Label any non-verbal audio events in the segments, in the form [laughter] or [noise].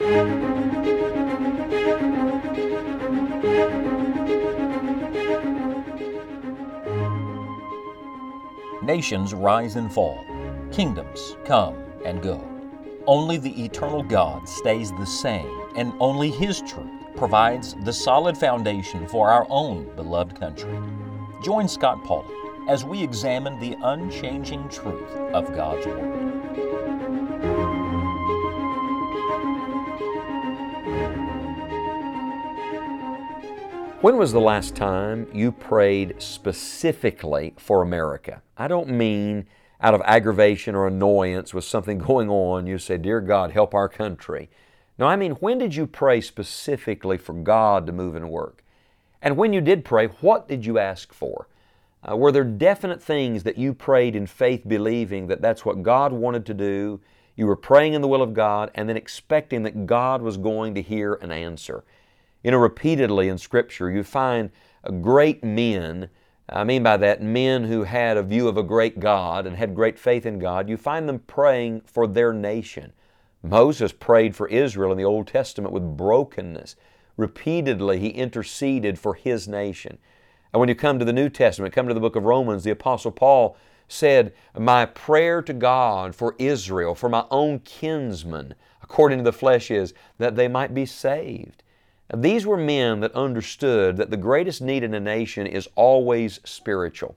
Nations rise and fall, kingdoms come and go. Only the eternal God stays the same, and only His truth provides the solid foundation for our own beloved country. Join Scott Pauley as we examine the unchanging truth of God's Word. When was the last time you prayed specifically for America? I don't mean out of aggravation or annoyance with something [laughs] going on, you say, Dear God, help our country. No, I mean, when did you pray specifically for God to move and work? And when you did pray, what did you ask for? Uh, were there definite things that you prayed in faith, believing that that's what God wanted to do? You were praying in the will of God and then expecting that God was going to hear and answer. You know, repeatedly in Scripture, you find great men. I mean by that, men who had a view of a great God and had great faith in God. You find them praying for their nation. Moses prayed for Israel in the Old Testament with brokenness. Repeatedly, he interceded for his nation. And when you come to the New Testament, come to the book of Romans, the Apostle Paul said, My prayer to God for Israel, for my own kinsmen, according to the flesh, is that they might be saved. These were men that understood that the greatest need in a nation is always spiritual,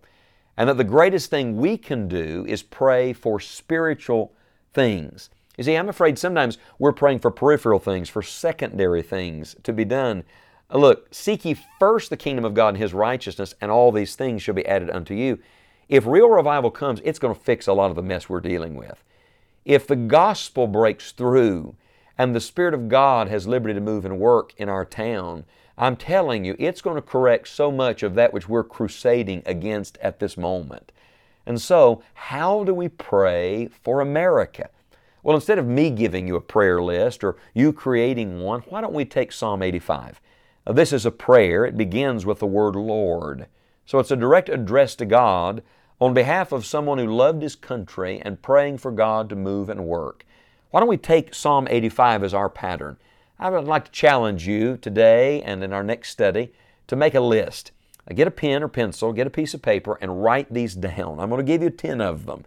and that the greatest thing we can do is pray for spiritual things. You see, I'm afraid sometimes we're praying for peripheral things, for secondary things to be done. Uh, look, seek ye first the kingdom of God and His righteousness, and all these things shall be added unto you. If real revival comes, it's going to fix a lot of the mess we're dealing with. If the gospel breaks through, and the Spirit of God has liberty to move and work in our town, I'm telling you, it's going to correct so much of that which we're crusading against at this moment. And so, how do we pray for America? Well, instead of me giving you a prayer list or you creating one, why don't we take Psalm 85? Now, this is a prayer. It begins with the word Lord. So it's a direct address to God on behalf of someone who loved his country and praying for God to move and work. Why don't we take Psalm 85 as our pattern? I would like to challenge you today and in our next study to make a list. Get a pen or pencil, get a piece of paper, and write these down. I'm going to give you 10 of them.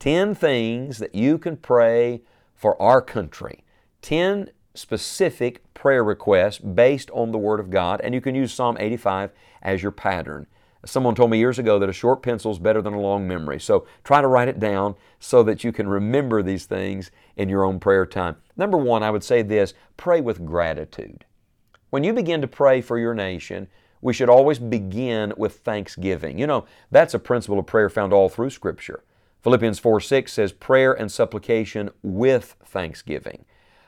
10 things that you can pray for our country. 10 specific prayer requests based on the Word of God, and you can use Psalm 85 as your pattern. Someone told me years ago that a short pencil is better than a long memory. So try to write it down so that you can remember these things in your own prayer time. Number one, I would say this pray with gratitude. When you begin to pray for your nation, we should always begin with thanksgiving. You know, that's a principle of prayer found all through Scripture. Philippians 4 6 says, prayer and supplication with thanksgiving.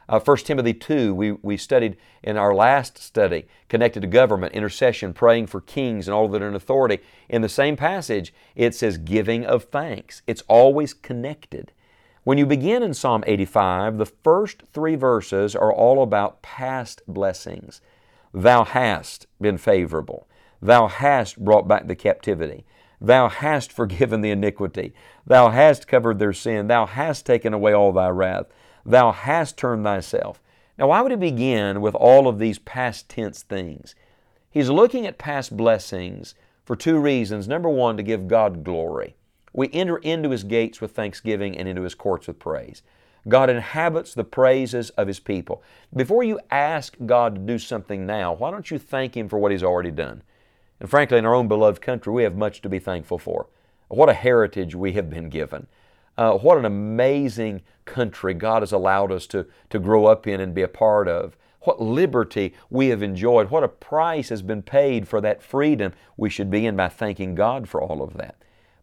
Uh, 1 Timothy 2, we, we studied in our last study, connected to government, intercession, praying for kings and all that are in authority. In the same passage, it says giving of thanks. It's always connected. When you begin in Psalm 85, the first three verses are all about past blessings. Thou hast been favorable. Thou hast brought back the captivity. Thou hast [laughs] forgiven the iniquity. Thou hast covered their sin. Thou hast taken away all thy wrath. Thou hast turned thyself. Now, why would he begin with all of these past tense things? He's looking at past blessings for two reasons. Number one, to give God glory. We enter into His gates with thanksgiving and into His courts with praise. God inhabits the praises of His people. Before you ask God to do something now, why don't you thank Him for what He's already done? And frankly, in our own beloved country, we have much to be thankful for. What a heritage we have been given. Uh, what an amazing country God has allowed us to, to grow up in and be a part of. What liberty we have enjoyed. What a price has been paid for that freedom. We should begin by thanking God for all of that.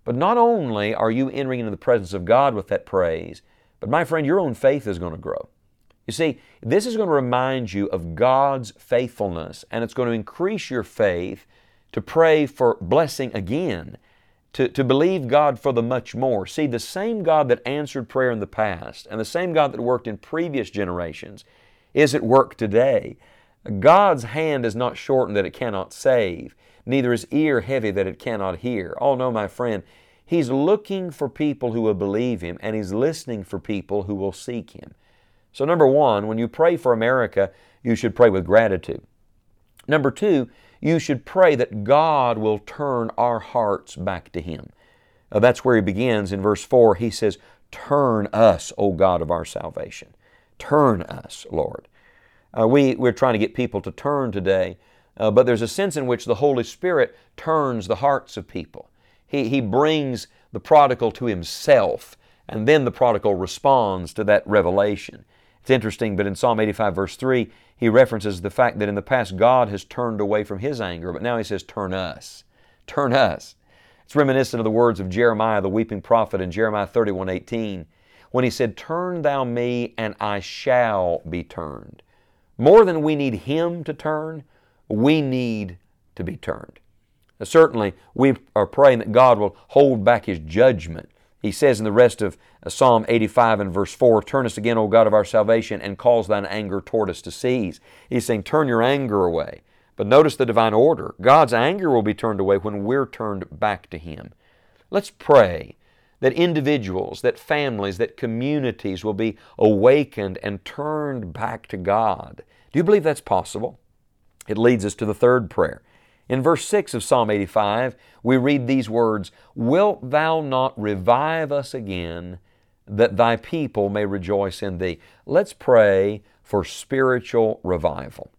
But not only are you entering into the presence of God with that praise, but my friend, your own faith is going to grow. You see, this is going to remind you of God's faithfulness, and it's going to increase your faith to pray for blessing again to, to believe God for the much more. See, the same God that answered prayer in the past and the same God that worked in previous generations is at work today. God's hand is not shortened that it cannot save, neither is ear heavy that it cannot hear. Oh no, my friend, He's looking for people who will believe Him and He's listening for people who will seek Him. So, number one, when you pray for America, you should pray with gratitude. Number two, you should pray that God will turn our hearts back to Him. Uh, that's where he begins in verse 4. He says, Turn us, O God of our salvation. Turn us, Lord. Uh, we, we're trying to get people to turn today, uh, but there's a sense in which the Holy Spirit turns the hearts of people. He, he brings the prodigal to himself, and then the prodigal responds to that revelation. It's interesting, but in Psalm 85, verse 3, he references the fact that in the past God has turned away from his anger, but now he says, Turn us. Turn us. It's reminiscent of the words of Jeremiah, the weeping prophet, in Jeremiah 31 18, when he said, Turn thou me, and I shall be turned. More than we need Him to turn, we need to be turned. Now, certainly, we are praying that God will hold back His judgment. He says in the rest of uh, Psalm 85 and verse 4, Turn us again, O God of our salvation, and cause thine anger toward us to cease. He's saying, Turn your anger away. But notice the divine order. God's anger will be turned away when we're turned back to Him. Let's pray that individuals, that families, that communities will be awakened and turned back to God. Do you believe that's possible? It leads us to the third prayer. In verse 6 of Psalm 85, we read these words Wilt thou not revive us again, that thy people may rejoice in thee? Let's pray for spiritual revival.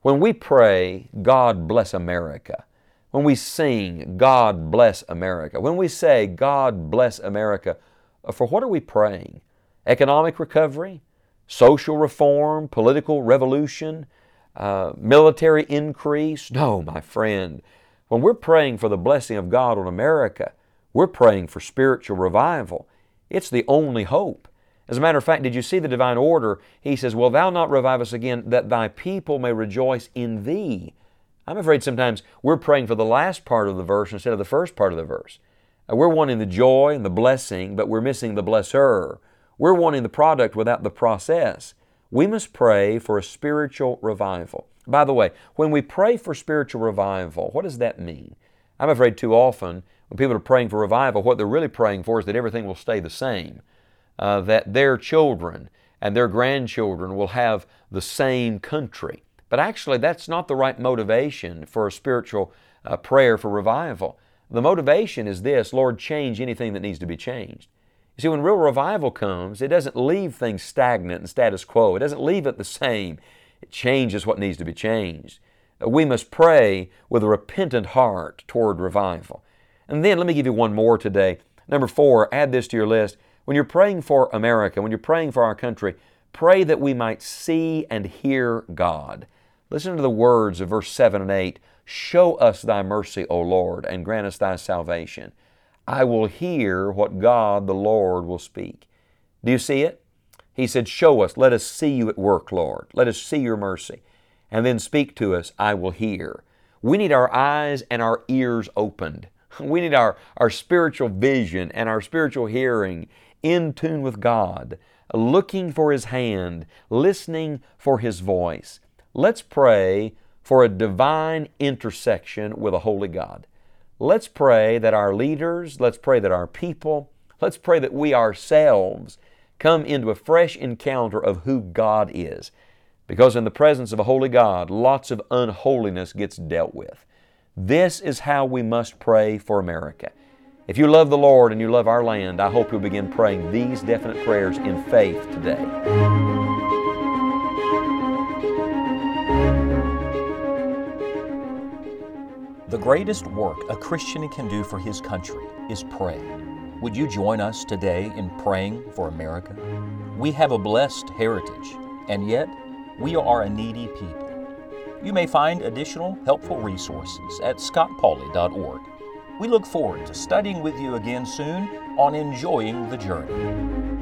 When we pray, God bless America, when we sing, God bless America, when we say, God bless America, uh, for what are we praying? Economic recovery? Social reform? Political revolution? Uh, military increase? No, my friend. When we're praying for the blessing of God on America, we're praying for spiritual revival. It's the only hope. As a matter of fact, did you see the divine order? He says, Will thou not revive us again, that thy people may rejoice in thee? I'm afraid sometimes we're praying for the last part of the verse instead of the first part of the verse. Uh, we're wanting the joy and the blessing, but we're missing the blesser. We're wanting the product without the process. We must pray for a spiritual revival. By the way, when we pray for spiritual revival, what does that mean? I'm afraid too often when people are praying for revival, what they're really praying for is that everything will stay the same uh, that their children and their grandchildren will have the same country. But actually, that's not the right motivation for a spiritual uh, prayer for revival. The motivation is this Lord, change anything that needs to be changed. You see, when real revival comes, it doesn't leave things stagnant and status quo, it doesn't leave it the same. It changes what needs to be changed. Uh, we must pray with a repentant heart toward revival. And then let me give you one more today. Number four, add this to your list. When you're praying for America, when you're praying for our country, pray that we might see and hear God. Listen to the words of verse 7 and 8 Show us thy mercy, O Lord, and grant us thy salvation. I will hear what God the Lord will speak. Do you see it? He said, Show us, let us see you at work, Lord. Let us see your mercy. And then speak to us, I will hear. We need our eyes and our ears opened. [laughs] We need our, our spiritual vision and our spiritual hearing in tune with God, looking for His hand, listening for His voice. Let's pray for a divine intersection with a holy God. Let's pray that our leaders, let's pray that our people, let's pray that we ourselves come into a fresh encounter of who God is. Because in the presence of a holy God, lots of unholiness gets dealt with. This is how we must pray for America. If you love the Lord and you love our land, I hope you'll begin praying these definite prayers in faith today. The greatest work a Christian can do for his country is pray. Would you join us today in praying for America? We have a blessed heritage, and yet we are a needy people. You may find additional helpful resources at scottpauley.org. We look forward to studying with you again soon on Enjoying the Journey.